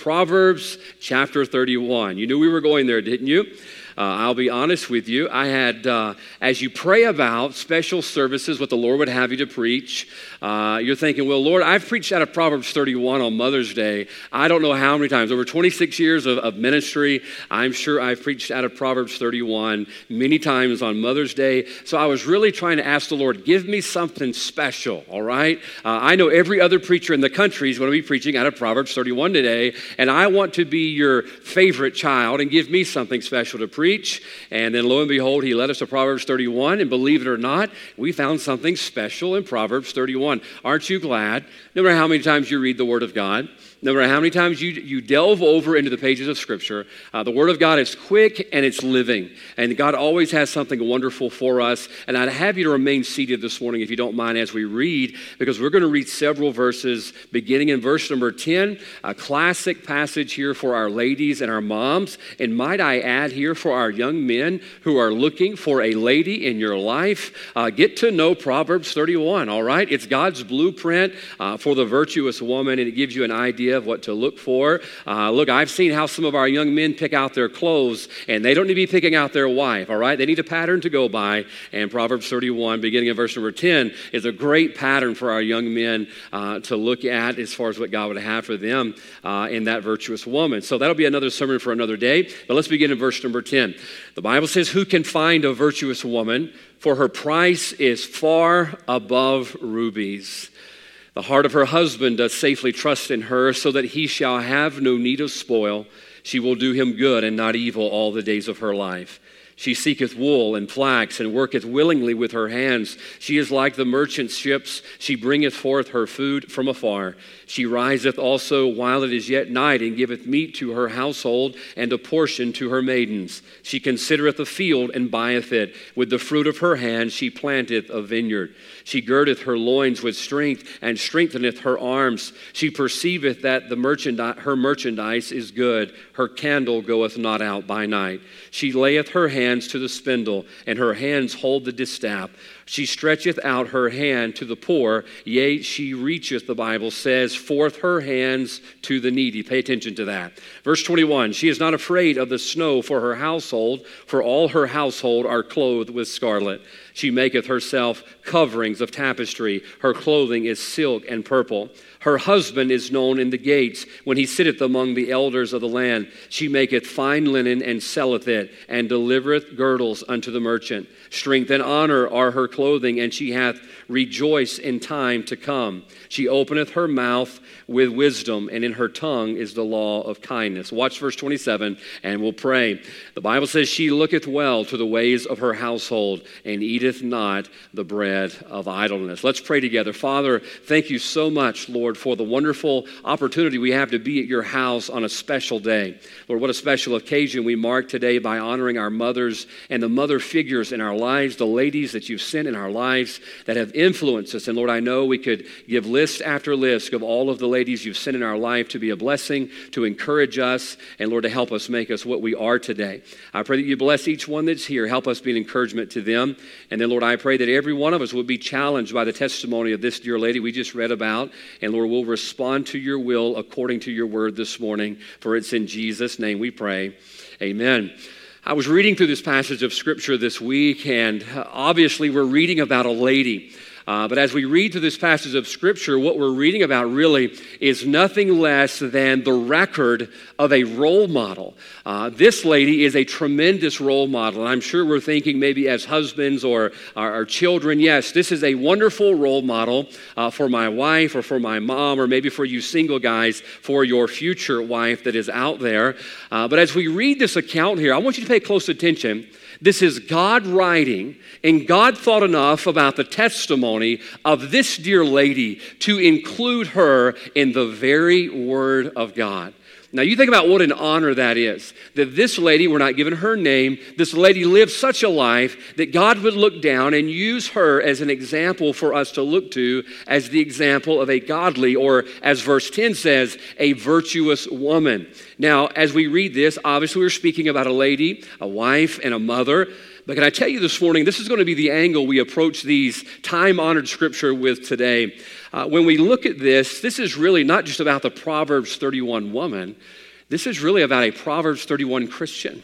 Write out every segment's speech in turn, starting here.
Proverbs chapter 31. You knew we were going there, didn't you? Uh, I'll be honest with you. I had, uh, as you pray about special services, what the Lord would have you to preach, uh, you're thinking, well, Lord, I've preached out of Proverbs 31 on Mother's Day. I don't know how many times. Over 26 years of, of ministry, I'm sure I've preached out of Proverbs 31 many times on Mother's Day. So I was really trying to ask the Lord, give me something special, all right? Uh, I know every other preacher in the country is going to be preaching out of Proverbs 31 today, and I want to be your favorite child and give me something special to preach. And then lo and behold, he led us to Proverbs 31, and believe it or not, we found something special in Proverbs 31. Aren't you glad? No matter how many times you read the Word of God, no matter how many times you, you delve over into the pages of Scripture, uh, the Word of God is quick and it's living. And God always has something wonderful for us. And I'd have you to remain seated this morning, if you don't mind, as we read, because we're going to read several verses beginning in verse number 10, a classic passage here for our ladies and our moms. And might I add here for our young men who are looking for a lady in your life, uh, get to know Proverbs 31, all right? It's God's blueprint uh, for the virtuous woman, and it gives you an idea idea of what to look for. Uh, look, I've seen how some of our young men pick out their clothes, and they don't need to be picking out their wife, all right? They need a pattern to go by. And Proverbs 31, beginning of verse number 10, is a great pattern for our young men uh, to look at as far as what God would have for them uh, in that virtuous woman. So that'll be another sermon for another day. But let's begin in verse number 10. The Bible says, Who can find a virtuous woman? For her price is far above rubies. The heart of her husband does safely trust in her, so that he shall have no need of spoil. She will do him good and not evil all the days of her life. She seeketh wool and flax and worketh willingly with her hands. She is like the merchant ships. She bringeth forth her food from afar. She riseth also while it is yet night and giveth meat to her household and a portion to her maidens. She considereth a field and buyeth it. With the fruit of her hand she planteth a vineyard. She girdeth her loins with strength and strengtheneth her arms. She perceiveth that the merchandise, her merchandise is good. Her candle goeth not out by night. She layeth her hands to the spindle, and her hands hold the distaff. She stretcheth out her hand to the poor, yea, she reacheth, the Bible says, forth her hands to the needy. Pay attention to that. Verse 21 She is not afraid of the snow for her household, for all her household are clothed with scarlet. She maketh herself coverings of tapestry. Her clothing is silk and purple. Her husband is known in the gates when he sitteth among the elders of the land. She maketh fine linen and selleth it, and delivereth girdles unto the merchant. Strength and honor are her clothing, and she hath rejoiced in time to come. She openeth her mouth with wisdom, and in her tongue is the law of kindness. Watch verse 27, and we'll pray. The Bible says, She looketh well to the ways of her household, and eateth not the bread of idleness. Let's pray together. Father, thank you so much, Lord, for the wonderful opportunity we have to be at your house on a special day. Lord, what a special occasion we mark today by honoring our mothers and the mother figures in our lives, the ladies that you've sent in our lives that have influenced us. And Lord, I know we could give list after list of all of the ladies you've sent in our life to be a blessing, to encourage us, and Lord, to help us make us what we are today. I pray that you bless each one that's here. Help us be an encouragement to them. And then, Lord, I pray that every one of us would be challenged by the testimony of this dear lady we just read about. And Lord, we'll respond to your will according to your word this morning. For it's in Jesus' name we pray. Amen. I was reading through this passage of scripture this week, and obviously, we're reading about a lady uh, but as we read through this passage of Scripture, what we're reading about really is nothing less than the record of a role model. Uh, this lady is a tremendous role model. And I'm sure we're thinking maybe as husbands or our, our children, yes, this is a wonderful role model uh, for my wife or for my mom or maybe for you single guys for your future wife that is out there. Uh, but as we read this account here, I want you to pay close attention this is God writing, and God thought enough about the testimony of this dear lady to include her in the very Word of God. Now, you think about what an honor that is. That this lady, we're not given her name, this lady lived such a life that God would look down and use her as an example for us to look to as the example of a godly, or as verse 10 says, a virtuous woman. Now, as we read this, obviously we're speaking about a lady, a wife, and a mother. But can I tell you this morning, this is going to be the angle we approach these time honored scripture with today. Uh, when we look at this, this is really not just about the Proverbs 31 woman, this is really about a Proverbs 31 Christian.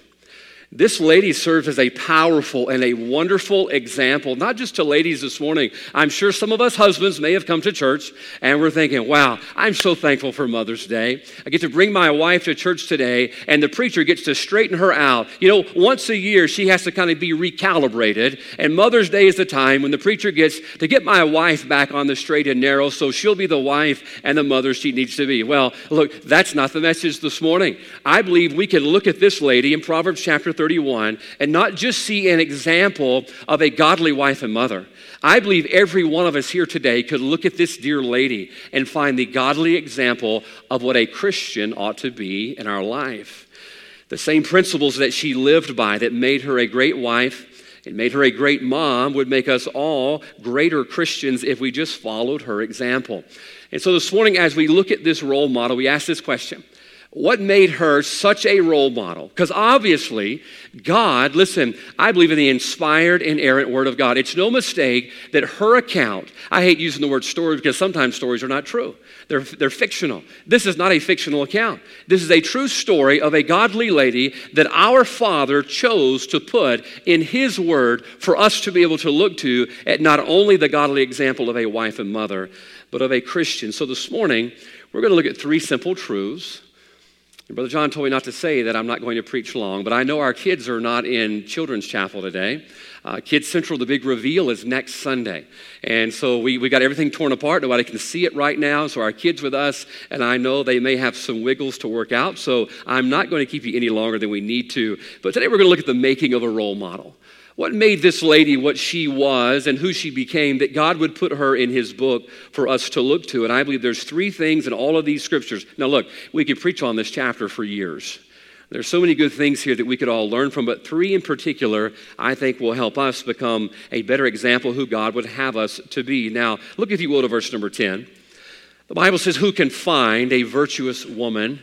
This lady serves as a powerful and a wonderful example, not just to ladies this morning. I'm sure some of us husbands may have come to church and we're thinking, wow, I'm so thankful for Mother's Day. I get to bring my wife to church today, and the preacher gets to straighten her out. You know, once a year, she has to kind of be recalibrated, and Mother's Day is the time when the preacher gets to get my wife back on the straight and narrow so she'll be the wife and the mother she needs to be. Well, look, that's not the message this morning. I believe we can look at this lady in Proverbs chapter 31 and not just see an example of a godly wife and mother. I believe every one of us here today could look at this dear lady and find the godly example of what a Christian ought to be in our life. The same principles that she lived by that made her a great wife and made her a great mom would make us all greater Christians if we just followed her example. And so this morning, as we look at this role model, we ask this question what made her such a role model? Because obviously, God, listen, I believe in the inspired, inerrant Word of God. It's no mistake that her account, I hate using the word story because sometimes stories are not true, they're, they're fictional. This is not a fictional account. This is a true story of a godly lady that our Father chose to put in His Word for us to be able to look to at not only the godly example of a wife and mother, but of a Christian. So this morning, we're going to look at three simple truths and Brother John told me not to say that I'm not going to preach long, but I know our kids are not in children's chapel today. Uh, Kids Central, the big reveal is next Sunday. And so we, we got everything torn apart. Nobody can see it right now. So our kids with us, and I know they may have some wiggles to work out. So I'm not going to keep you any longer than we need to. But today we're going to look at the making of a role model. What made this lady what she was and who she became that God would put her in his book for us to look to? And I believe there's three things in all of these scriptures. Now, look, we could preach on this chapter for years. There's so many good things here that we could all learn from, but three in particular I think will help us become a better example who God would have us to be. Now, look if you will to verse number 10. The Bible says, Who can find a virtuous woman?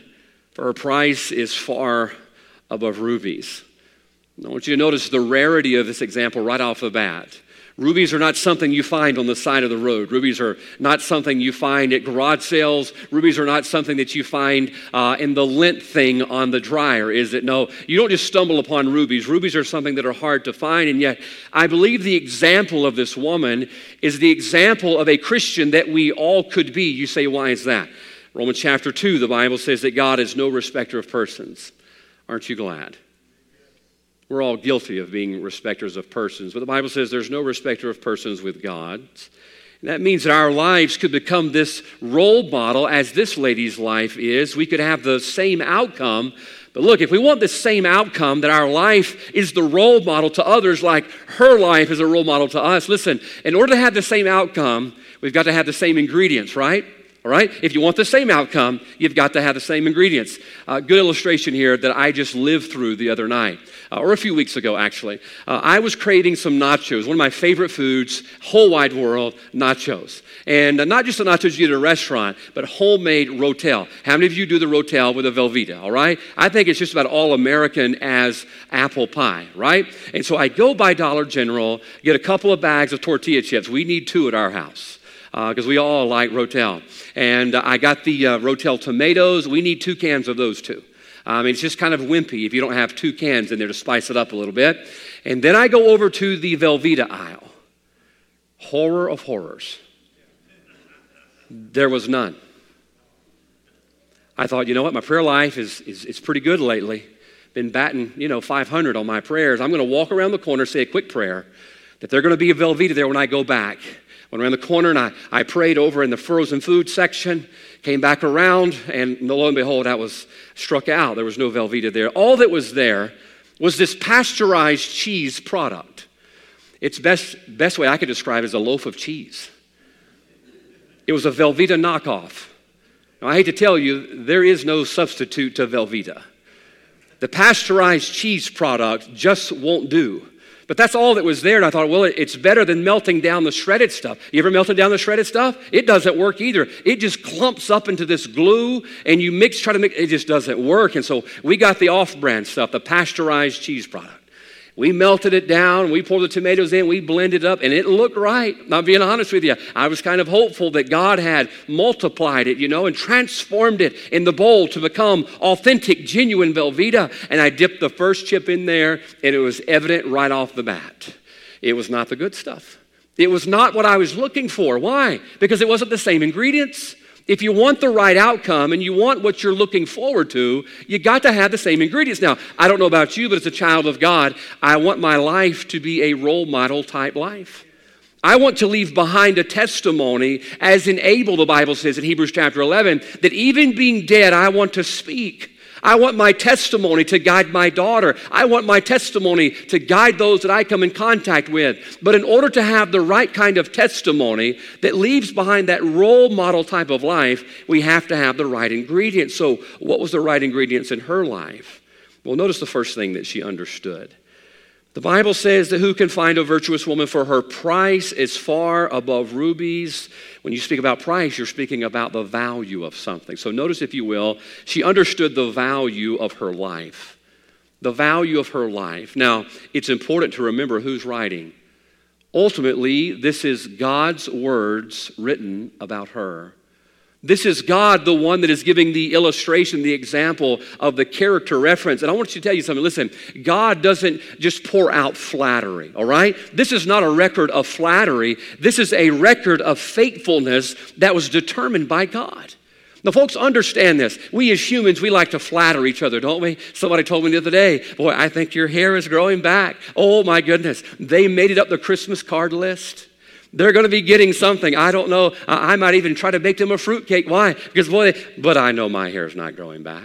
For her price is far above rubies. I want you to notice the rarity of this example right off the bat. Rubies are not something you find on the side of the road. Rubies are not something you find at garage sales. Rubies are not something that you find uh, in the lint thing on the dryer, is it? No, you don't just stumble upon rubies. Rubies are something that are hard to find, and yet I believe the example of this woman is the example of a Christian that we all could be. You say, why is that? Romans chapter 2, the Bible says that God is no respecter of persons. Aren't you glad? We're all guilty of being respecters of persons, but the Bible says there's no respecter of persons with God. That means that our lives could become this role model as this lady's life is. We could have the same outcome. But look, if we want the same outcome, that our life is the role model to others, like her life is a role model to us, listen, in order to have the same outcome, we've got to have the same ingredients, right? All right? If you want the same outcome, you've got to have the same ingredients. Uh, good illustration here that I just lived through the other night, uh, or a few weeks ago, actually. Uh, I was craving some nachos, one of my favorite foods, whole wide world, nachos. And uh, not just the nachos you get at a restaurant, but homemade Rotel. How many of you do the Rotel with a Velveeta, all right? I think it's just about all American as apple pie, right? And so I go by Dollar General, get a couple of bags of tortilla chips. We need two at our house because uh, we all like Rotel. And uh, I got the uh, Rotel tomatoes. We need two cans of those too. I mean, it's just kind of wimpy if you don't have two cans in there to spice it up a little bit. And then I go over to the Velveeta aisle. Horror of horrors. There was none. I thought, you know what? My prayer life is, is, is pretty good lately. Been batting, you know, 500 on my prayers. I'm going to walk around the corner, say a quick prayer, that they're going to be a Velveeta there when I go back. Went around the corner and I, I prayed over in the frozen food section, came back around, and lo and behold, I was struck out. There was no Velveeta there. All that was there was this pasteurized cheese product. Its best, best way I could describe it is a loaf of cheese. It was a Velveeta knockoff. Now, I hate to tell you, there is no substitute to Velveeta. The pasteurized cheese product just won't do. But that's all that was there. And I thought, well, it's better than melting down the shredded stuff. You ever melted down the shredded stuff? It doesn't work either. It just clumps up into this glue and you mix, try to mix, it just doesn't work. And so we got the off brand stuff, the pasteurized cheese product. We melted it down, we poured the tomatoes in, we blended it up, and it looked right. I'm being honest with you. I was kind of hopeful that God had multiplied it, you know, and transformed it in the bowl to become authentic, genuine Velveeta. And I dipped the first chip in there, and it was evident right off the bat. It was not the good stuff. It was not what I was looking for. Why? Because it wasn't the same ingredients. If you want the right outcome and you want what you're looking forward to, you got to have the same ingredients. Now, I don't know about you, but as a child of God, I want my life to be a role model type life. I want to leave behind a testimony as in Abel, the Bible says in Hebrews chapter 11, that even being dead, I want to speak. I want my testimony to guide my daughter. I want my testimony to guide those that I come in contact with. But in order to have the right kind of testimony that leaves behind that role model type of life, we have to have the right ingredients. So, what was the right ingredients in her life? Well, notice the first thing that she understood. The Bible says that who can find a virtuous woman for her price is far above rubies. When you speak about price, you're speaking about the value of something. So notice, if you will, she understood the value of her life. The value of her life. Now, it's important to remember who's writing. Ultimately, this is God's words written about her. This is God, the one that is giving the illustration, the example of the character reference. And I want you to tell you something. Listen, God doesn't just pour out flattery, all right? This is not a record of flattery. This is a record of faithfulness that was determined by God. Now, folks, understand this. We as humans, we like to flatter each other, don't we? Somebody told me the other day, Boy, I think your hair is growing back. Oh, my goodness. They made it up the Christmas card list. They're going to be getting something. I don't know. I might even try to make them a fruitcake. Why? Because, boy, but I know my hair is not growing back.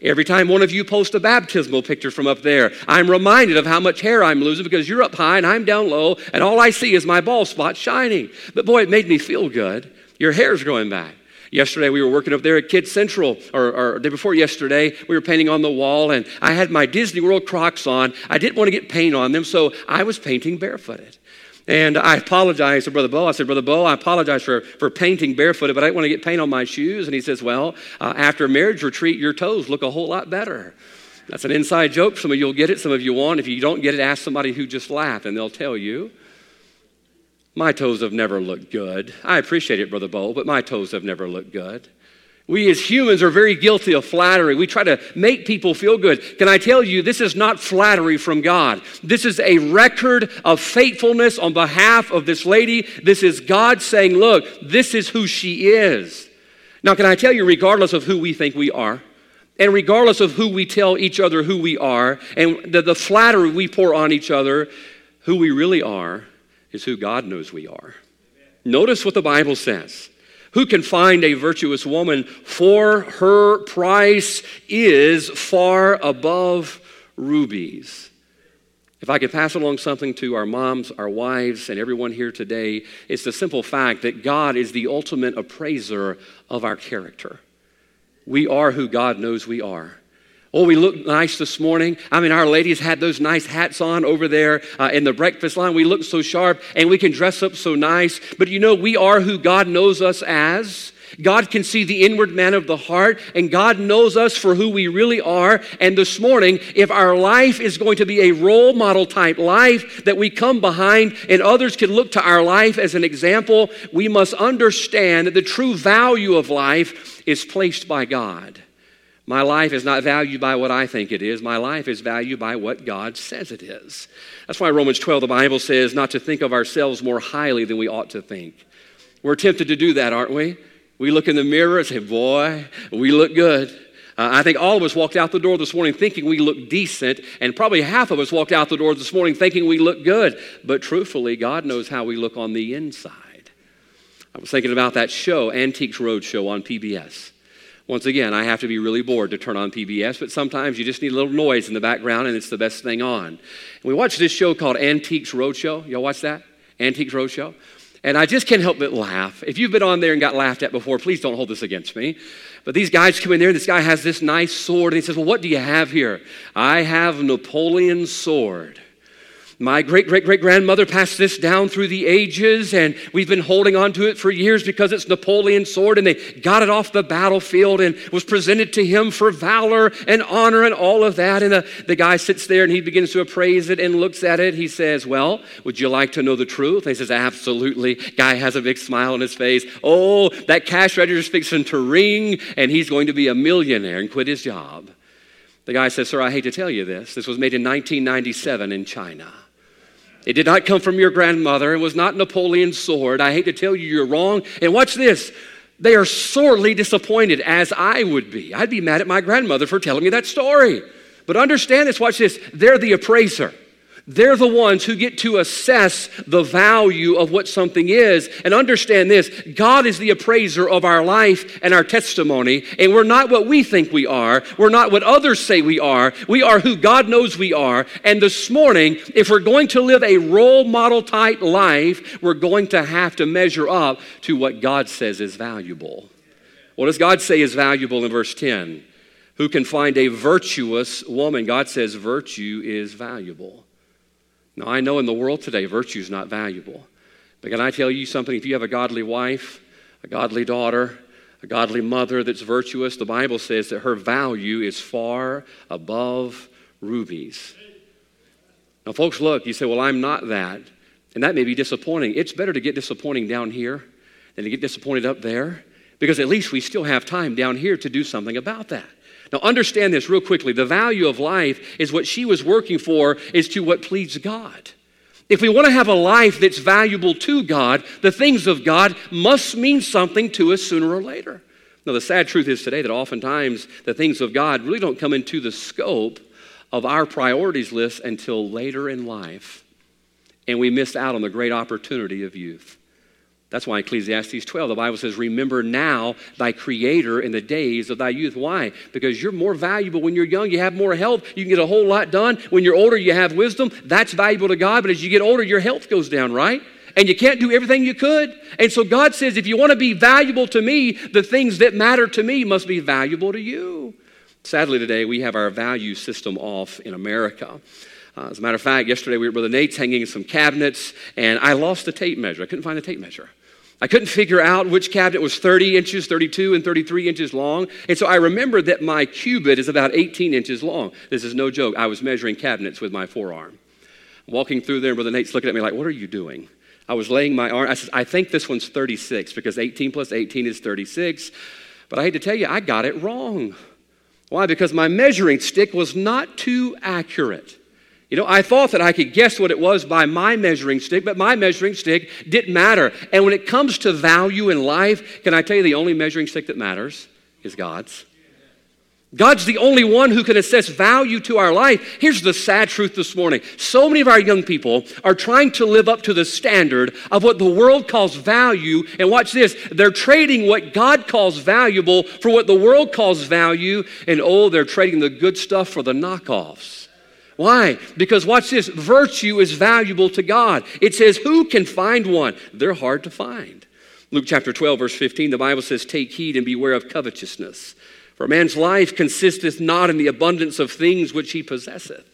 Every time one of you post a baptismal picture from up there, I'm reminded of how much hair I'm losing because you're up high and I'm down low, and all I see is my bald spot shining. But boy, it made me feel good. Your hair's growing back. Yesterday, we were working up there at Kids Central, or, or day before yesterday, we were painting on the wall, and I had my Disney World Crocs on. I didn't want to get paint on them, so I was painting barefooted. And I apologized to Brother Bo. I said, Brother Bo, I apologize for, for painting barefooted, but I didn't want to get paint on my shoes. And he says, Well, uh, after a marriage retreat, your toes look a whole lot better. That's an inside joke. Some of you will get it, some of you won't. If you don't get it, ask somebody who just laughed, and they'll tell you. My toes have never looked good. I appreciate it, Brother Bo, but my toes have never looked good. We as humans are very guilty of flattery. We try to make people feel good. Can I tell you, this is not flattery from God. This is a record of faithfulness on behalf of this lady. This is God saying, Look, this is who she is. Now, can I tell you, regardless of who we think we are, and regardless of who we tell each other who we are, and the, the flattery we pour on each other, who we really are is who God knows we are. Notice what the Bible says. Who can find a virtuous woman? For her price is far above rubies. If I could pass along something to our moms, our wives, and everyone here today, it's the simple fact that God is the ultimate appraiser of our character. We are who God knows we are. Oh, we look nice this morning. I mean, our ladies had those nice hats on over there uh, in the breakfast line. We look so sharp and we can dress up so nice. But you know, we are who God knows us as. God can see the inward man of the heart, and God knows us for who we really are. And this morning, if our life is going to be a role model type life that we come behind and others can look to our life as an example, we must understand that the true value of life is placed by God. My life is not valued by what I think it is. My life is valued by what God says it is. That's why Romans 12, the Bible says not to think of ourselves more highly than we ought to think. We're tempted to do that, aren't we? We look in the mirror and say, Boy, we look good. Uh, I think all of us walked out the door this morning thinking we look decent, and probably half of us walked out the door this morning thinking we look good. But truthfully, God knows how we look on the inside. I was thinking about that show, Antiques Roadshow on PBS. Once again, I have to be really bored to turn on PBS, but sometimes you just need a little noise in the background and it's the best thing on. And we watched this show called Antiques Roadshow. Y'all watch that? Antiques Roadshow? And I just can't help but laugh. If you've been on there and got laughed at before, please don't hold this against me. But these guys come in there, and this guy has this nice sword, and he says, Well, what do you have here? I have Napoleon's sword. My great great great grandmother passed this down through the ages, and we've been holding on to it for years because it's Napoleon's sword, and they got it off the battlefield and was presented to him for valor and honor and all of that. And the, the guy sits there and he begins to appraise it and looks at it. He says, Well, would you like to know the truth? And he says, Absolutely. Guy has a big smile on his face. Oh, that cash register is fixing to ring, and he's going to be a millionaire and quit his job. The guy says, Sir, I hate to tell you this. This was made in 1997 in China. It did not come from your grandmother. It was not Napoleon's sword. I hate to tell you, you're wrong. And watch this. They are sorely disappointed, as I would be. I'd be mad at my grandmother for telling me that story. But understand this, watch this. They're the appraiser. They're the ones who get to assess the value of what something is. And understand this God is the appraiser of our life and our testimony. And we're not what we think we are. We're not what others say we are. We are who God knows we are. And this morning, if we're going to live a role model type life, we're going to have to measure up to what God says is valuable. What does God say is valuable in verse 10? Who can find a virtuous woman? God says virtue is valuable. Now, I know in the world today, virtue is not valuable. But can I tell you something? If you have a godly wife, a godly daughter, a godly mother that's virtuous, the Bible says that her value is far above rubies. Now, folks, look, you say, well, I'm not that. And that may be disappointing. It's better to get disappointing down here than to get disappointed up there because at least we still have time down here to do something about that. Now, understand this real quickly. The value of life is what she was working for, is to what pleases God. If we want to have a life that's valuable to God, the things of God must mean something to us sooner or later. Now, the sad truth is today that oftentimes the things of God really don't come into the scope of our priorities list until later in life. And we miss out on the great opportunity of youth. That's why Ecclesiastes 12, the Bible says, Remember now thy Creator in the days of thy youth. Why? Because you're more valuable when you're young. You have more health. You can get a whole lot done. When you're older, you have wisdom. That's valuable to God. But as you get older, your health goes down, right? And you can't do everything you could. And so God says, If you want to be valuable to me, the things that matter to me must be valuable to you. Sadly, today, we have our value system off in America. Uh, as a matter of fact, yesterday we were at Brother Nate's hanging some cabinets, and I lost the tape measure. I couldn't find the tape measure. I couldn't figure out which cabinet was 30 inches, 32, and 33 inches long. And so I remembered that my cubit is about 18 inches long. This is no joke. I was measuring cabinets with my forearm. Walking through there, Brother Nate's looking at me like, What are you doing? I was laying my arm. I said, I think this one's 36 because 18 plus 18 is 36. But I hate to tell you, I got it wrong. Why? Because my measuring stick was not too accurate. You know, I thought that I could guess what it was by my measuring stick, but my measuring stick didn't matter. And when it comes to value in life, can I tell you the only measuring stick that matters is God's? God's the only one who can assess value to our life. Here's the sad truth this morning. So many of our young people are trying to live up to the standard of what the world calls value. And watch this they're trading what God calls valuable for what the world calls value. And oh, they're trading the good stuff for the knockoffs. Why? Because watch this virtue is valuable to God. It says, Who can find one? They're hard to find. Luke chapter 12, verse 15, the Bible says, Take heed and beware of covetousness. For a man's life consisteth not in the abundance of things which he possesseth.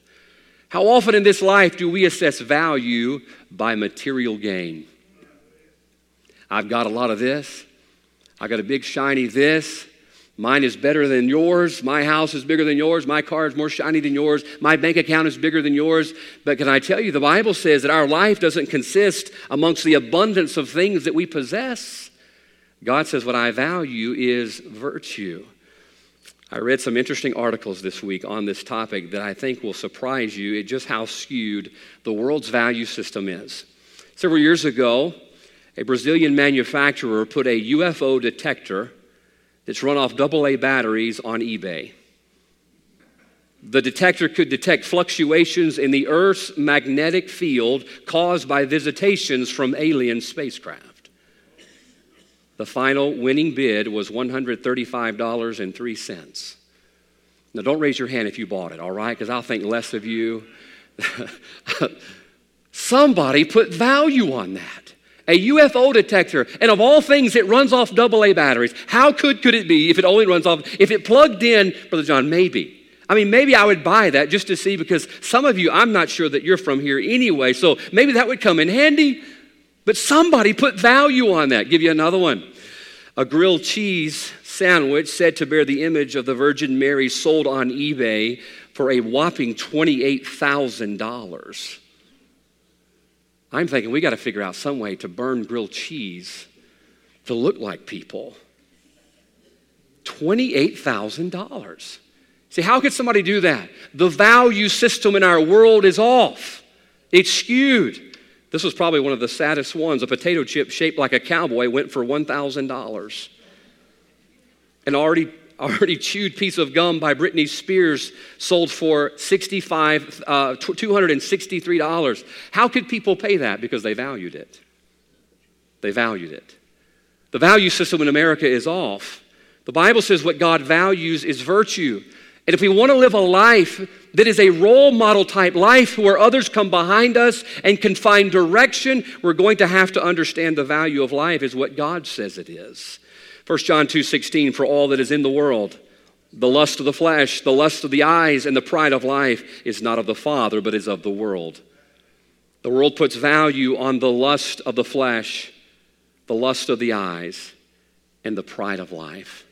How often in this life do we assess value by material gain? I've got a lot of this. I got a big shiny this. Mine is better than yours. My house is bigger than yours. My car is more shiny than yours. My bank account is bigger than yours. But can I tell you, the Bible says that our life doesn't consist amongst the abundance of things that we possess. God says, What I value is virtue. I read some interesting articles this week on this topic that I think will surprise you at just how skewed the world's value system is. Several years ago, a Brazilian manufacturer put a UFO detector that's run off AA batteries on eBay. The detector could detect fluctuations in the Earth's magnetic field caused by visitations from alien spacecraft. The final winning bid was $135.03. Now, don't raise your hand if you bought it, all right? Because I'll think less of you. Somebody put value on that a UFO detector, and of all things, it runs off AA batteries. How could, could it be if it only runs off, if it plugged in, Brother John, maybe. I mean, maybe I would buy that just to see because some of you, I'm not sure that you're from here anyway, so maybe that would come in handy. But somebody put value on that. Give you another one. A grilled cheese sandwich said to bear the image of the Virgin Mary sold on eBay for a whopping $28,000. I'm thinking we got to figure out some way to burn grilled cheese to look like people. $28,000. See, how could somebody do that? The value system in our world is off, it's skewed. This was probably one of the saddest ones. A potato chip shaped like a cowboy went for $1,000. And already, already chewed piece of gum by Britney Spears sold for 65, uh, $263. How could people pay that? Because they valued it. They valued it. The value system in America is off. The Bible says what God values is virtue. And if we want to live a life that is a role model type life where others come behind us and can find direction, we're going to have to understand the value of life is what God says it is. 1 John 2:16 for all that is in the world the lust of the flesh, the lust of the eyes and the pride of life is not of the Father but is of the world. The world puts value on the lust of the flesh, the lust of the eyes and the pride of life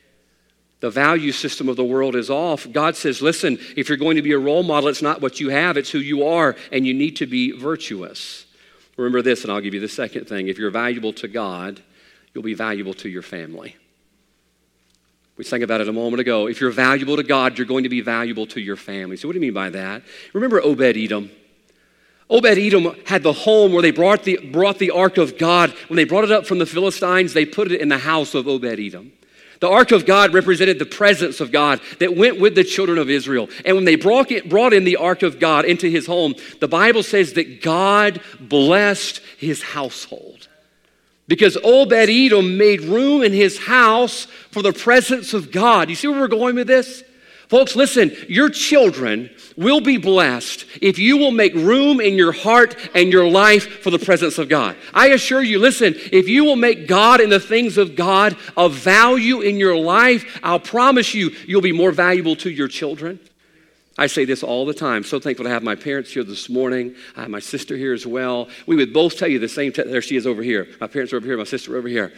the value system of the world is off. God says, listen, if you're going to be a role model, it's not what you have, it's who you are, and you need to be virtuous. Remember this, and I'll give you the second thing. If you're valuable to God, you'll be valuable to your family. We sang about it a moment ago. If you're valuable to God, you're going to be valuable to your family. So, what do you mean by that? Remember Obed Edom? Obed Edom had the home where they brought the, brought the ark of God. When they brought it up from the Philistines, they put it in the house of Obed Edom. The ark of God represented the presence of God that went with the children of Israel. And when they brought, it, brought in the ark of God into his home, the Bible says that God blessed his household. Because Obed Edom made room in his house for the presence of God. You see where we're going with this? Folks, listen, your children will be blessed if you will make room in your heart and your life for the presence of God. I assure you, listen, if you will make God and the things of God of value in your life, I'll promise you, you'll be more valuable to your children. I say this all the time. So thankful to have my parents here this morning. I have my sister here as well. We would both tell you the same. T- there she is over here. My parents are over here. My sister over here.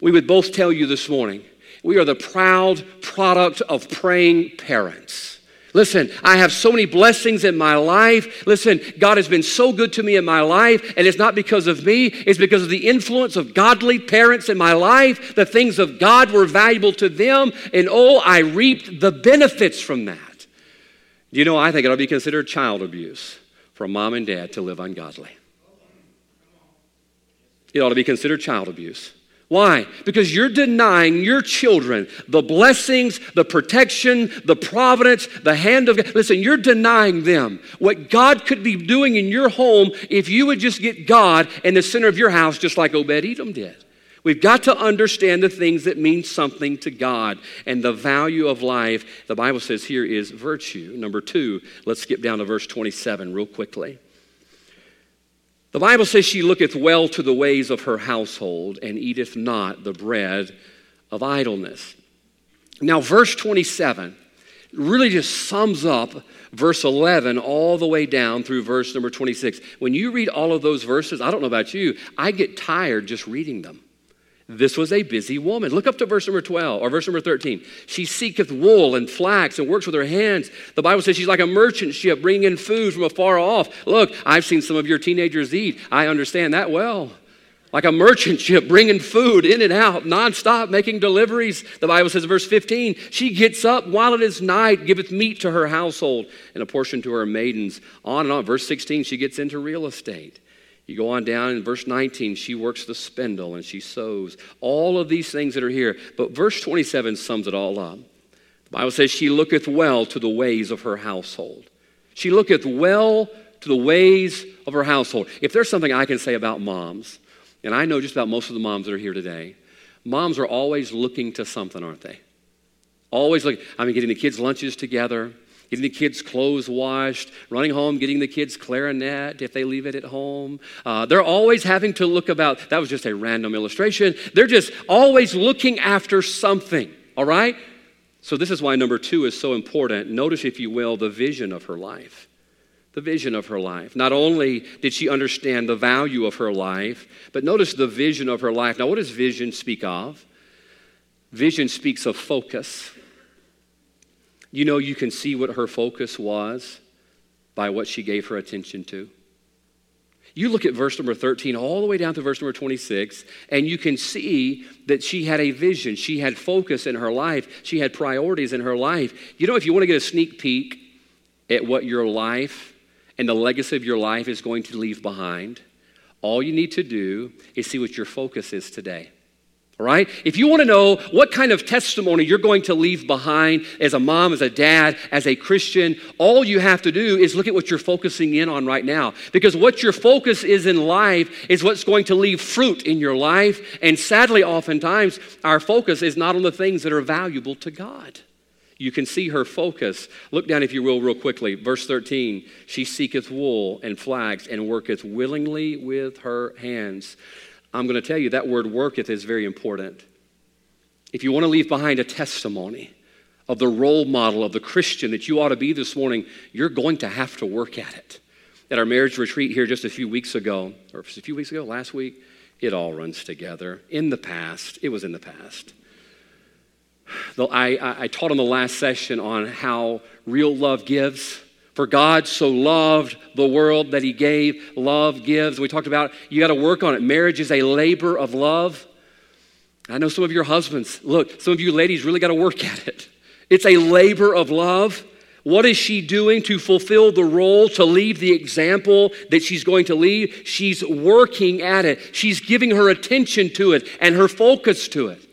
We would both tell you this morning. We are the proud product of praying parents. Listen, I have so many blessings in my life. Listen, God has been so good to me in my life, and it's not because of me, it's because of the influence of godly parents in my life. The things of God were valuable to them, and oh, I reaped the benefits from that. Do you know, I think it'll be considered child abuse for mom and dad to live ungodly. It ought to be considered child abuse. Why? Because you're denying your children the blessings, the protection, the providence, the hand of God. Listen, you're denying them what God could be doing in your home if you would just get God in the center of your house, just like Obed Edom did. We've got to understand the things that mean something to God and the value of life. The Bible says here is virtue. Number two, let's skip down to verse 27 real quickly. The Bible says she looketh well to the ways of her household and eateth not the bread of idleness. Now, verse 27 really just sums up verse 11 all the way down through verse number 26. When you read all of those verses, I don't know about you, I get tired just reading them. This was a busy woman. Look up to verse number 12 or verse number 13. She seeketh wool and flax and works with her hands. The Bible says she's like a merchant ship bringing in food from afar off. Look, I've seen some of your teenagers eat. I understand that well. Like a merchant ship bringing food in and out, nonstop, making deliveries. The Bible says, in verse 15, she gets up while it is night, giveth meat to her household and a portion to her maidens. On and on. Verse 16, she gets into real estate. You go on down in verse 19, she works the spindle and she sews. All of these things that are here. But verse 27 sums it all up. The Bible says, She looketh well to the ways of her household. She looketh well to the ways of her household. If there's something I can say about moms, and I know just about most of the moms that are here today, moms are always looking to something, aren't they? Always looking. I mean, getting the kids' lunches together getting the kids' clothes washed, running home, getting the kids' clarinet if they leave it at home. Uh, they're always having to look about, that was just a random illustration. They're just always looking after something, all right? So, this is why number two is so important. Notice, if you will, the vision of her life. The vision of her life. Not only did she understand the value of her life, but notice the vision of her life. Now, what does vision speak of? Vision speaks of focus. You know, you can see what her focus was by what she gave her attention to. You look at verse number 13 all the way down to verse number 26, and you can see that she had a vision. She had focus in her life. She had priorities in her life. You know, if you want to get a sneak peek at what your life and the legacy of your life is going to leave behind, all you need to do is see what your focus is today. All right? If you want to know what kind of testimony you're going to leave behind as a mom, as a dad, as a Christian, all you have to do is look at what you're focusing in on right now. Because what your focus is in life is what's going to leave fruit in your life. And sadly, oftentimes, our focus is not on the things that are valuable to God. You can see her focus. Look down, if you will, real quickly. Verse 13 She seeketh wool and flax and worketh willingly with her hands. I'm going to tell you that word worketh is very important. If you want to leave behind a testimony of the role model of the Christian that you ought to be this morning, you're going to have to work at it. At our marriage retreat here just a few weeks ago, or a few weeks ago, last week, it all runs together. In the past, it was in the past. I, I, taught in the last session on how real love gives. For God so loved the world that he gave, love gives. We talked about you got to work on it. Marriage is a labor of love. I know some of your husbands, look, some of you ladies really got to work at it. It's a labor of love. What is she doing to fulfill the role, to leave the example that she's going to leave? She's working at it. She's giving her attention to it and her focus to it.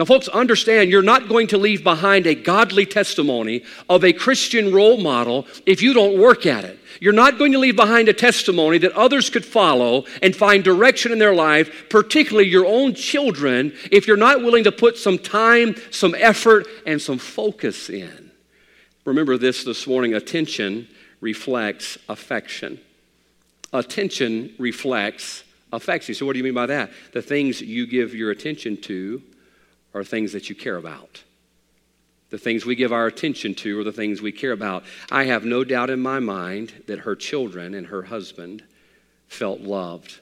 Now, folks, understand you're not going to leave behind a godly testimony of a Christian role model if you don't work at it. You're not going to leave behind a testimony that others could follow and find direction in their life, particularly your own children, if you're not willing to put some time, some effort, and some focus in. Remember this this morning attention reflects affection. Attention reflects affection. So, what do you mean by that? The things you give your attention to are things that you care about. The things we give our attention to are the things we care about. I have no doubt in my mind that her children and her husband felt loved.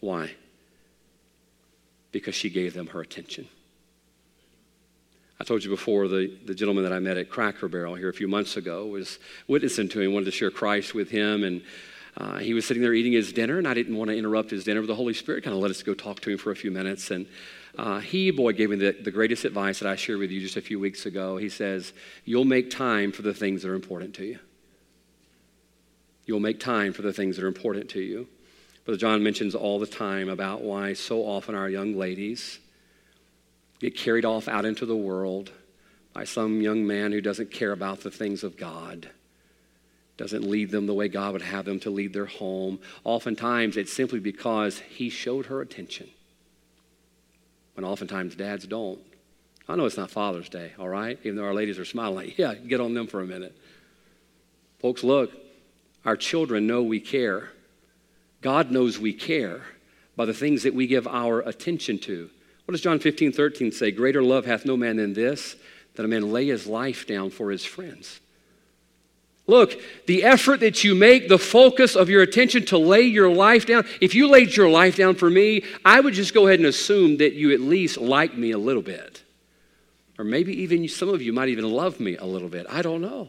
Why? Because she gave them her attention. I told you before the, the gentleman that I met at Cracker Barrel here a few months ago was witnessing to him, wanted to share Christ with him, and uh, he was sitting there eating his dinner, and I didn't want to interrupt his dinner, but the Holy Spirit kind of let us go talk to him for a few minutes. And uh, he, boy, gave me the, the greatest advice that I shared with you just a few weeks ago. He says, You'll make time for the things that are important to you. You'll make time for the things that are important to you. Brother John mentions all the time about why so often our young ladies get carried off out into the world by some young man who doesn't care about the things of God, doesn't lead them the way God would have them to lead their home. Oftentimes, it's simply because he showed her attention when oftentimes dads don't. I know it's not Father's Day, all right? Even though our ladies are smiling like, yeah, get on them for a minute. Folks, look, our children know we care. God knows we care by the things that we give our attention to. What does John 15, 13 say? Greater love hath no man than this, that a man lay his life down for his friends. Look, the effort that you make, the focus of your attention to lay your life down, if you laid your life down for me, I would just go ahead and assume that you at least like me a little bit. Or maybe even some of you might even love me a little bit. I don't know.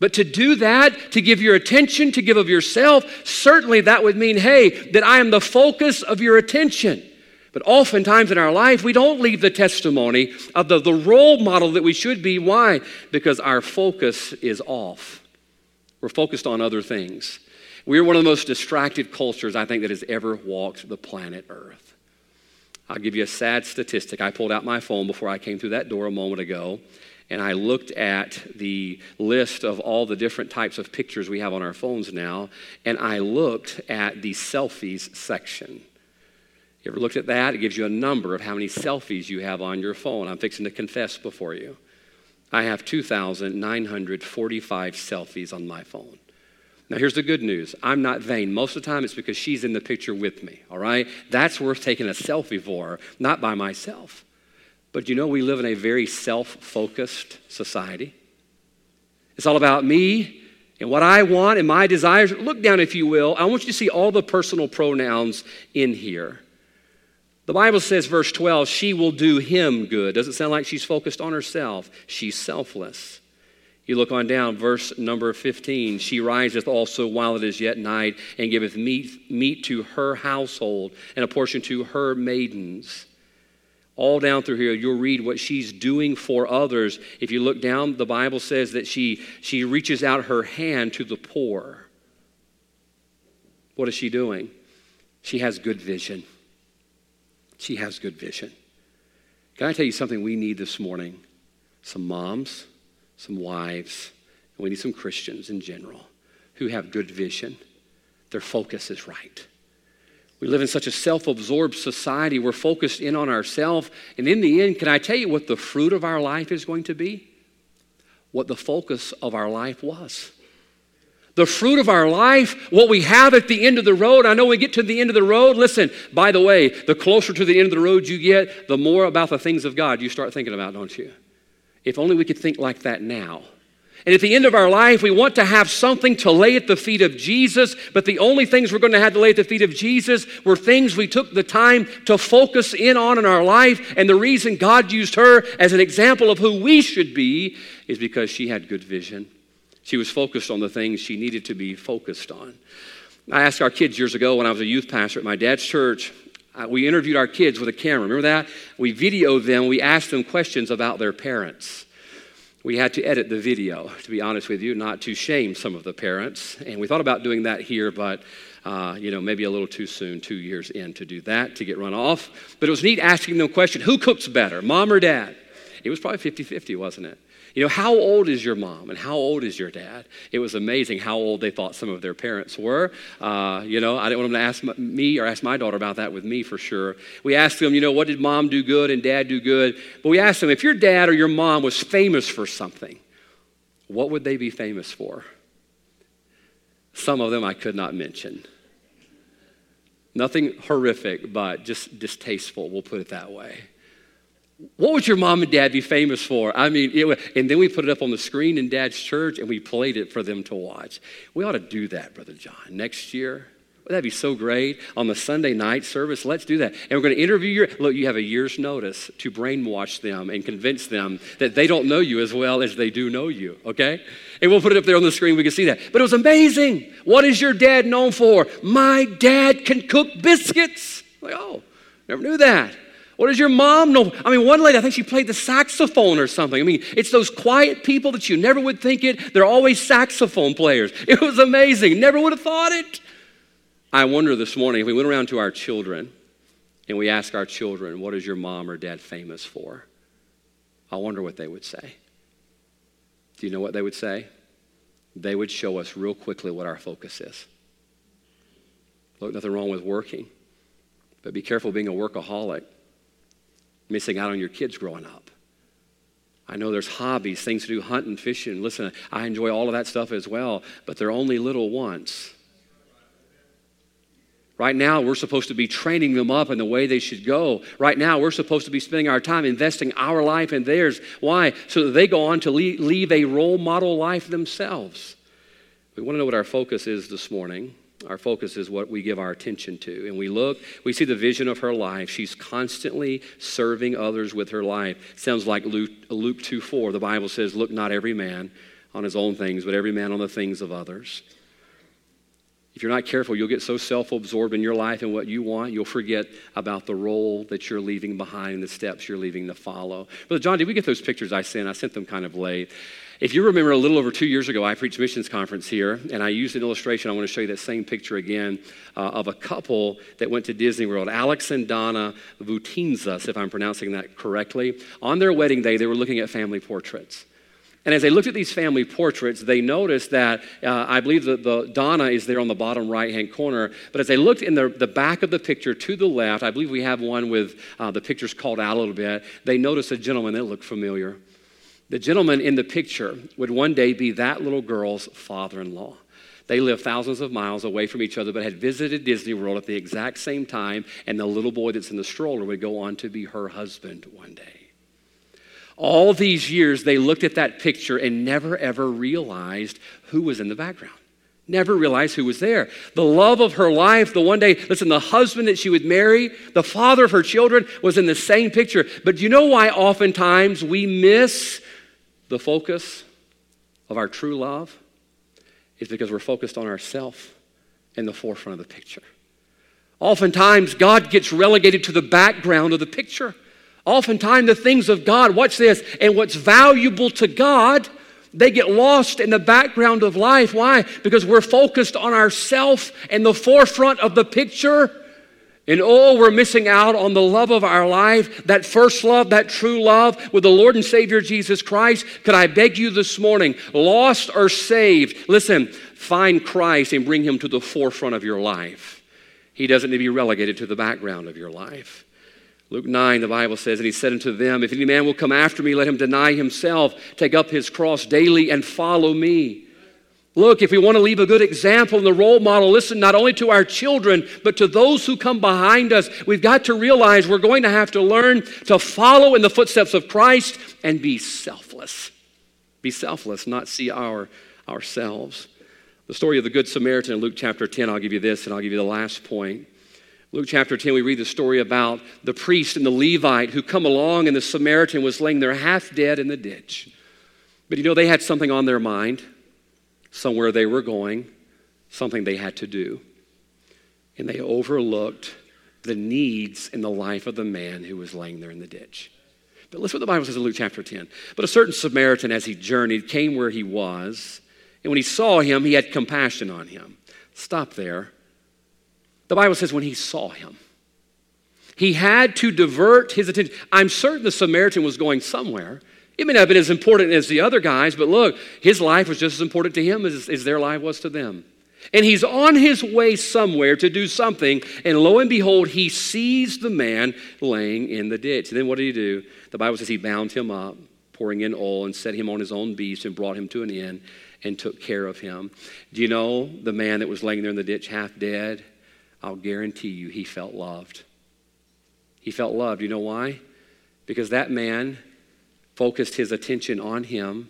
But to do that, to give your attention, to give of yourself, certainly that would mean, hey, that I am the focus of your attention. But oftentimes in our life, we don't leave the testimony of the, the role model that we should be. Why? Because our focus is off. We're focused on other things. We're one of the most distracted cultures I think that has ever walked the planet Earth. I'll give you a sad statistic. I pulled out my phone before I came through that door a moment ago, and I looked at the list of all the different types of pictures we have on our phones now, and I looked at the selfies section. You ever looked at that? It gives you a number of how many selfies you have on your phone. I'm fixing to confess before you. I have 2,945 selfies on my phone. Now, here's the good news I'm not vain. Most of the time, it's because she's in the picture with me, all right? That's worth taking a selfie for, not by myself. But you know, we live in a very self focused society. It's all about me and what I want and my desires. Look down, if you will. I want you to see all the personal pronouns in here. The Bible says, verse 12, she will do him good. Does it sound like she's focused on herself? She's selfless. You look on down, verse number 15. She riseth also while it is yet night, and giveth meat, meat to her household, and a portion to her maidens. All down through here, you'll read what she's doing for others. If you look down, the Bible says that she, she reaches out her hand to the poor. What is she doing? She has good vision. She has good vision. Can I tell you something we need this morning? Some moms, some wives, and we need some Christians in general who have good vision. Their focus is right. We live in such a self absorbed society. We're focused in on ourselves. And in the end, can I tell you what the fruit of our life is going to be? What the focus of our life was the fruit of our life, what we have at the end of the road. I know we get to the end of the road. Listen, by the way, the closer to the end of the road you get, the more about the things of God you start thinking about, don't you? If only we could think like that now. And at the end of our life, we want to have something to lay at the feet of Jesus, but the only things we're going to have to lay at the feet of Jesus were things we took the time to focus in on in our life. And the reason God used her as an example of who we should be is because she had good vision. She was focused on the things she needed to be focused on. I asked our kids years ago when I was a youth pastor at my dad's church, uh, we interviewed our kids with a camera. Remember that? We videoed them, we asked them questions about their parents. We had to edit the video, to be honest with you, not to shame some of the parents. And we thought about doing that here, but uh, you know, maybe a little too soon, two years in, to do that, to get run off. But it was neat asking them a question who cooks better, mom or dad? It was probably 50 50, wasn't it? You know, how old is your mom and how old is your dad? It was amazing how old they thought some of their parents were. Uh, you know, I didn't want them to ask me or ask my daughter about that with me for sure. We asked them, you know, what did mom do good and dad do good? But we asked them, if your dad or your mom was famous for something, what would they be famous for? Some of them I could not mention. Nothing horrific, but just distasteful, we'll put it that way. What would your mom and dad be famous for? I mean, it, and then we put it up on the screen in dad's church and we played it for them to watch. We ought to do that, Brother John, next year. That'd be so great on the Sunday night service. Let's do that. And we're going to interview your. Look, you have a year's notice to brainwash them and convince them that they don't know you as well as they do know you, okay? And we'll put it up there on the screen. We can see that. But it was amazing. What is your dad known for? My dad can cook biscuits. Like, oh, never knew that. What does your mom know? I mean, one lady, I think she played the saxophone or something. I mean, it's those quiet people that you never would think it. They're always saxophone players. It was amazing. Never would have thought it. I wonder this morning if we went around to our children and we asked our children, what is your mom or dad famous for? I wonder what they would say. Do you know what they would say? They would show us real quickly what our focus is. Look, nothing wrong with working, but be careful being a workaholic missing out on your kids growing up. I know there's hobbies, things to do, hunting, fishing. Listen, I enjoy all of that stuff as well, but they're only little once. Right now, we're supposed to be training them up in the way they should go. Right now, we're supposed to be spending our time investing our life in theirs. Why? So that they go on to leave a role model life themselves. We want to know what our focus is this morning. Our focus is what we give our attention to. And we look, we see the vision of her life. She's constantly serving others with her life. Sounds like Luke, Luke 2 4. The Bible says, Look not every man on his own things, but every man on the things of others. If you're not careful, you'll get so self absorbed in your life and what you want, you'll forget about the role that you're leaving behind, the steps you're leaving to follow. Brother John, did we get those pictures I sent? I sent them kind of late. If you remember a little over two years ago, I preached missions conference here, and I used an illustration. I want to show you that same picture again uh, of a couple that went to Disney World, Alex and Donna Vutinzas, if I'm pronouncing that correctly. On their wedding day, they were looking at family portraits. And as they looked at these family portraits, they noticed that uh, I believe that the Donna is there on the bottom right hand corner. But as they looked in the, the back of the picture to the left, I believe we have one with uh, the pictures called out a little bit. They noticed a gentleman that looked familiar. The gentleman in the picture would one day be that little girl's father in law. They lived thousands of miles away from each other, but had visited Disney World at the exact same time, and the little boy that's in the stroller would go on to be her husband one day. All these years, they looked at that picture and never ever realized who was in the background. Never realized who was there. The love of her life, the one day, listen, the husband that she would marry, the father of her children was in the same picture. But do you know why oftentimes we miss the focus of our true love? Is because we're focused on ourself in the forefront of the picture. Oftentimes, God gets relegated to the background of the picture. Oftentimes, the things of God, watch this, and what's valuable to God, they get lost in the background of life. Why? Because we're focused on ourself and the forefront of the picture. And oh, we're missing out on the love of our life, that first love, that true love with the Lord and Savior Jesus Christ. Could I beg you this morning, lost or saved, listen, find Christ and bring him to the forefront of your life. He doesn't need to be relegated to the background of your life. Luke 9, the Bible says, And he said unto them, If any man will come after me, let him deny himself, take up his cross daily, and follow me. Look, if we want to leave a good example and the role model, listen not only to our children, but to those who come behind us, we've got to realize we're going to have to learn to follow in the footsteps of Christ and be selfless. Be selfless, not see our, ourselves. The story of the Good Samaritan in Luke chapter 10, I'll give you this and I'll give you the last point. Luke chapter 10, we read the story about the priest and the Levite who come along, and the Samaritan was laying there half dead in the ditch. But you know, they had something on their mind, somewhere they were going, something they had to do. And they overlooked the needs in the life of the man who was laying there in the ditch. But listen what the Bible says in Luke chapter 10. But a certain Samaritan, as he journeyed, came where he was, and when he saw him, he had compassion on him. Stop there. The Bible says when he saw him, he had to divert his attention. I'm certain the Samaritan was going somewhere. It may not have been as important as the other guys, but look, his life was just as important to him as, as their life was to them. And he's on his way somewhere to do something, and lo and behold, he sees the man laying in the ditch. And then what did he do? The Bible says he bound him up, pouring in oil, and set him on his own beast and brought him to an inn and took care of him. Do you know the man that was laying there in the ditch, half dead? I'll guarantee you he felt loved. He felt loved. You know why? Because that man focused his attention on him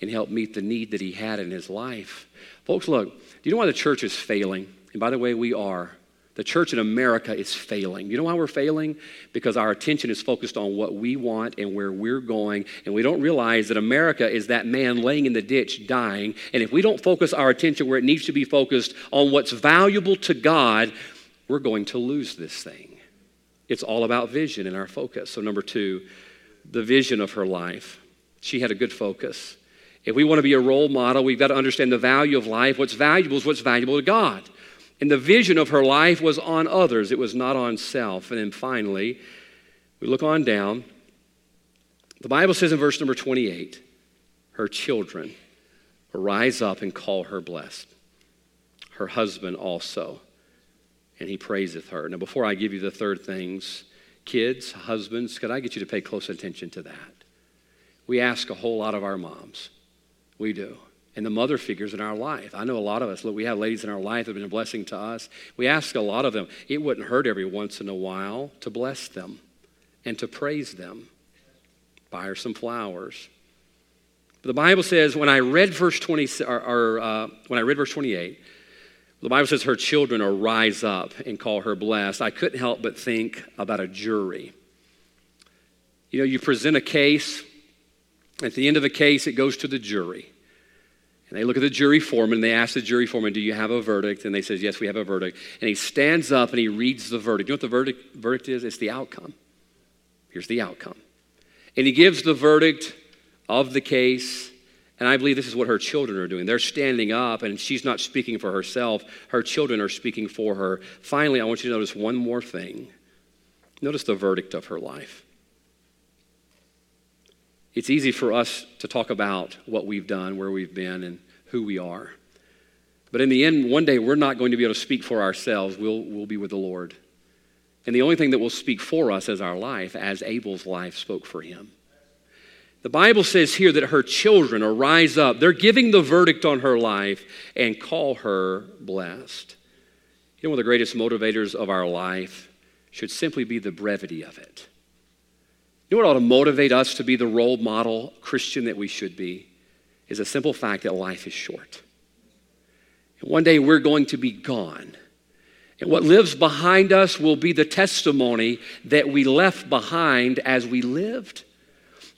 and helped meet the need that he had in his life. Folks, look, do you know why the church is failing? And by the way, we are. The church in America is failing. You know why we're failing? Because our attention is focused on what we want and where we're going, and we don't realize that America is that man laying in the ditch dying. And if we don't focus our attention where it needs to be focused on what's valuable to God, we're going to lose this thing. It's all about vision and our focus. So, number two, the vision of her life. She had a good focus. If we want to be a role model, we've got to understand the value of life. What's valuable is what's valuable to God. And the vision of her life was on others, it was not on self. And then finally, we look on down. The Bible says in verse number 28 her children rise up and call her blessed, her husband also, and he praiseth her. Now, before I give you the third things, kids, husbands, could I get you to pay close attention to that? We ask a whole lot of our moms. We do and the mother figures in our life. I know a lot of us, look, we have ladies in our life that have been a blessing to us. We ask a lot of them, it wouldn't hurt every once in a while to bless them and to praise them. Buy her some flowers. But the Bible says, when I read verse 20, or, or uh, when I read verse 28, the Bible says her children are rise up and call her blessed. I couldn't help but think about a jury. You know, you present a case, at the end of the case, it goes to the jury. And they look at the jury foreman and they ask the jury foreman, Do you have a verdict? And they says, Yes, we have a verdict. And he stands up and he reads the verdict. You know what the verdict, verdict is? It's the outcome. Here's the outcome. And he gives the verdict of the case. And I believe this is what her children are doing. They're standing up, and she's not speaking for herself. Her children are speaking for her. Finally, I want you to notice one more thing. Notice the verdict of her life. It's easy for us to talk about what we've done, where we've been, and who we are. But in the end, one day we're not going to be able to speak for ourselves. We'll, we'll be with the Lord. And the only thing that will speak for us is our life, as Abel's life spoke for him. The Bible says here that her children arise up. They're giving the verdict on her life and call her blessed. You know, one of the greatest motivators of our life should simply be the brevity of it. You know what ought to motivate us to be the role model Christian that we should be? Is a simple fact that life is short. And one day we're going to be gone. And what lives behind us will be the testimony that we left behind as we lived.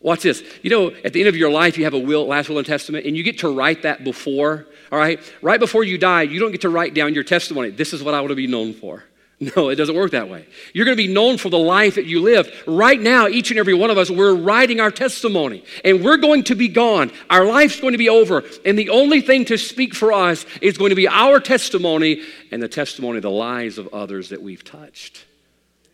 Watch this. You know, at the end of your life, you have a will, last will and testament, and you get to write that before, all right? Right before you die, you don't get to write down your testimony. This is what I want to be known for. No, it doesn't work that way. You're going to be known for the life that you live. Right now, each and every one of us, we're writing our testimony, and we're going to be gone. Our life's going to be over, and the only thing to speak for us is going to be our testimony and the testimony of the lives of others that we've touched.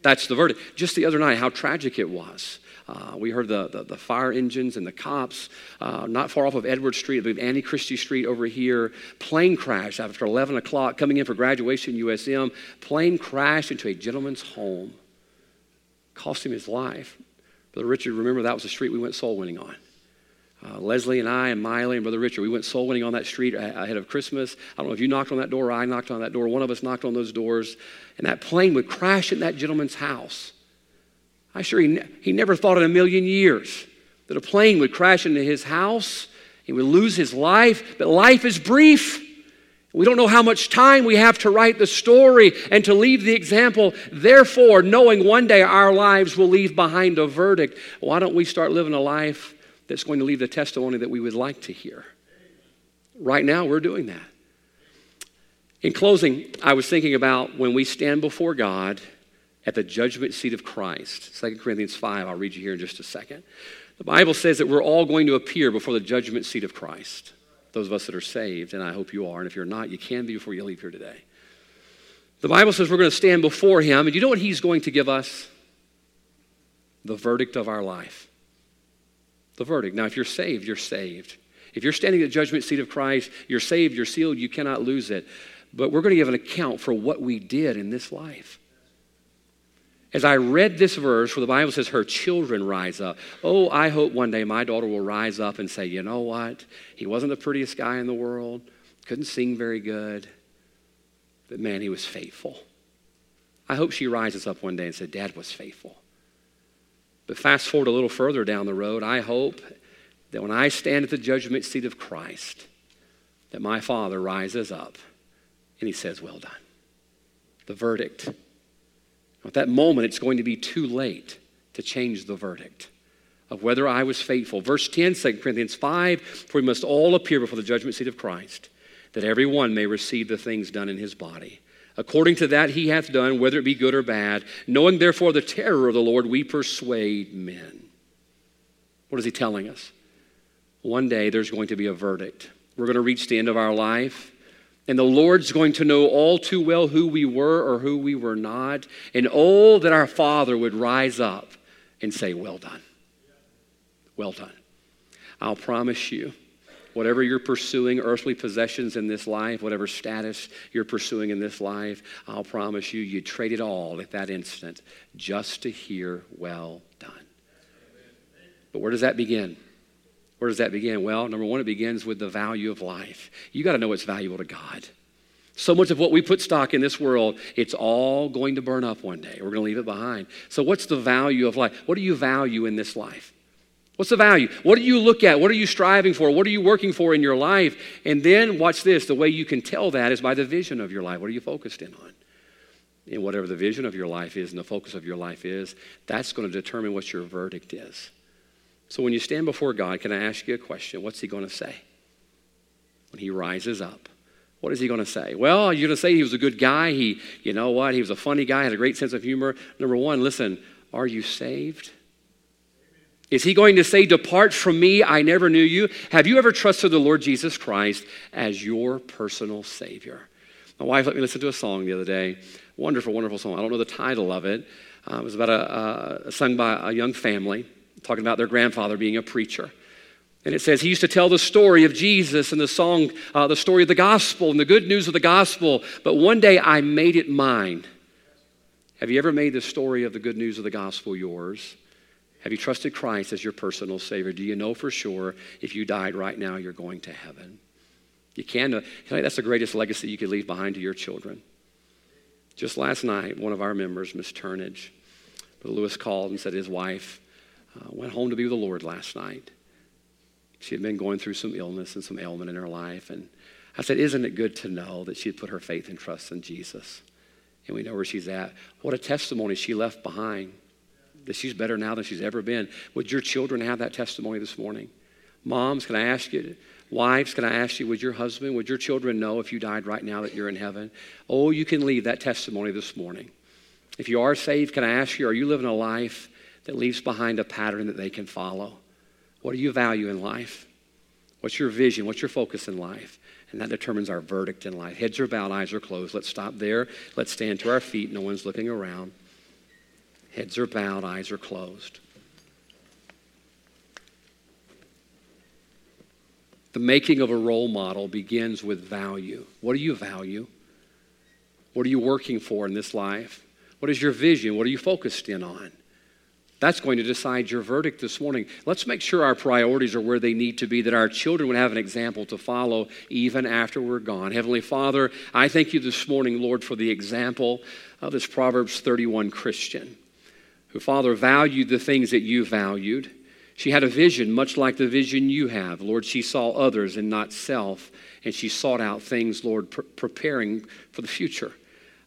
That's the verdict. Just the other night, how tragic it was. Uh, we heard the, the, the, fire engines and the cops uh, not far off of Edward Street, I believe Annie Christie Street over here. Plane crash after 11 o'clock, coming in for graduation USM. Plane crashed into a gentleman's home, cost him his life. Brother Richard, remember that was the street we went soul winning on. Uh, Leslie and I and Miley and Brother Richard, we went soul winning on that street ahead of Christmas. I don't know if you knocked on that door or I knocked on that door. One of us knocked on those doors. And that plane would crash in that gentleman's house. I'm sure he, he never thought in a million years that a plane would crash into his house. He would lose his life, but life is brief. We don't know how much time we have to write the story and to leave the example. Therefore, knowing one day our lives will leave behind a verdict, why don't we start living a life that's going to leave the testimony that we would like to hear? Right now, we're doing that. In closing, I was thinking about when we stand before God at the judgment seat of Christ. 2 Corinthians 5, I'll read you here in just a second. The Bible says that we're all going to appear before the judgment seat of Christ. Those of us that are saved, and I hope you are, and if you're not, you can be before you leave here today. The Bible says we're going to stand before Him, and you know what He's going to give us? The verdict of our life. The verdict. Now, if you're saved, you're saved. If you're standing at the judgment seat of Christ, you're saved, you're sealed, you cannot lose it. But we're going to give an account for what we did in this life. As I read this verse where the Bible says her children rise up, oh, I hope one day my daughter will rise up and say, you know what? He wasn't the prettiest guy in the world, couldn't sing very good, but man, he was faithful. I hope she rises up one day and said, Dad was faithful. But fast forward a little further down the road, I hope that when I stand at the judgment seat of Christ, that my father rises up and he says, Well done. The verdict at that moment, it's going to be too late to change the verdict of whether I was faithful. Verse 10, 2 Corinthians 5 For we must all appear before the judgment seat of Christ, that every one may receive the things done in his body. According to that he hath done, whether it be good or bad, knowing therefore the terror of the Lord, we persuade men. What is he telling us? One day there's going to be a verdict. We're going to reach the end of our life. And the Lord's going to know all too well who we were or who we were not. And oh, that our Father would rise up and say, Well done. Well done. I'll promise you, whatever you're pursuing, earthly possessions in this life, whatever status you're pursuing in this life, I'll promise you, you'd trade it all at that instant just to hear, Well done. But where does that begin? Where does that begin? Well, number one, it begins with the value of life. You got to know what's valuable to God. So much of what we put stock in this world, it's all going to burn up one day. We're going to leave it behind. So, what's the value of life? What do you value in this life? What's the value? What do you look at? What are you striving for? What are you working for in your life? And then, watch this the way you can tell that is by the vision of your life. What are you focused in on? And whatever the vision of your life is and the focus of your life is, that's going to determine what your verdict is. So when you stand before God, can I ask you a question? What's he going to say? When he rises up, what is he going to say? Well, you're going to say he was a good guy. He, you know what? He was a funny guy, had a great sense of humor. Number one, listen, are you saved? Is he going to say, Depart from me, I never knew you? Have you ever trusted the Lord Jesus Christ as your personal Savior? My wife let me listen to a song the other day. Wonderful, wonderful song. I don't know the title of it. Uh, it was about a, sung by a young family talking about their grandfather being a preacher. And it says he used to tell the story of Jesus and the song, uh, the story of the gospel and the good news of the gospel. But one day I made it mine. Have you ever made the story of the good news of the gospel yours? Have you trusted Christ as your personal Savior? Do you know for sure if you died right now, you're going to heaven? You can. Uh, that's the greatest legacy you could leave behind to your children. Just last night, one of our members, Miss Turnage, Lewis called and said his wife uh, went home to be with the Lord last night. She had been going through some illness and some ailment in her life. And I said, Isn't it good to know that she had put her faith and trust in Jesus? And we know where she's at. What a testimony she left behind that she's better now than she's ever been. Would your children have that testimony this morning? Moms, can I ask you? Wives, can I ask you, would your husband, would your children know if you died right now that you're in heaven? Oh, you can leave that testimony this morning. If you are saved, can I ask you, are you living a life that leaves behind a pattern that they can follow? What do you value in life? What's your vision? What's your focus in life? And that determines our verdict in life. Heads are bowed, eyes are closed. Let's stop there. Let's stand to our feet. No one's looking around. Heads are bowed, eyes are closed. The making of a role model begins with value. What do you value? What are you working for in this life? What is your vision? What are you focused in on? That's going to decide your verdict this morning. Let's make sure our priorities are where they need to be, that our children would have an example to follow even after we're gone. Heavenly Father, I thank you this morning, Lord, for the example of this Proverbs 31 Christian who, Father, valued the things that you valued. She had a vision, much like the vision you have. Lord, she saw others and not self, and she sought out things, Lord, pre- preparing for the future.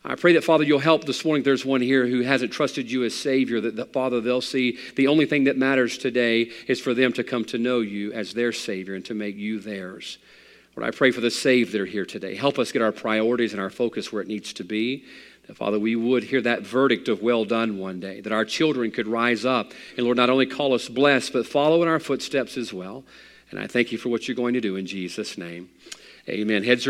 I pray that, Father, you'll help this morning. There's one here who hasn't trusted you as Savior, that, Father, they'll see the only thing that matters today is for them to come to know you as their Savior and to make you theirs. Lord, I pray for the saved that are here today. Help us get our priorities and our focus where it needs to be. That, Father, we would hear that verdict of well done one day, that our children could rise up and, Lord, not only call us blessed, but follow in our footsteps as well. And I thank you for what you're going to do in Jesus' name. Amen. Heads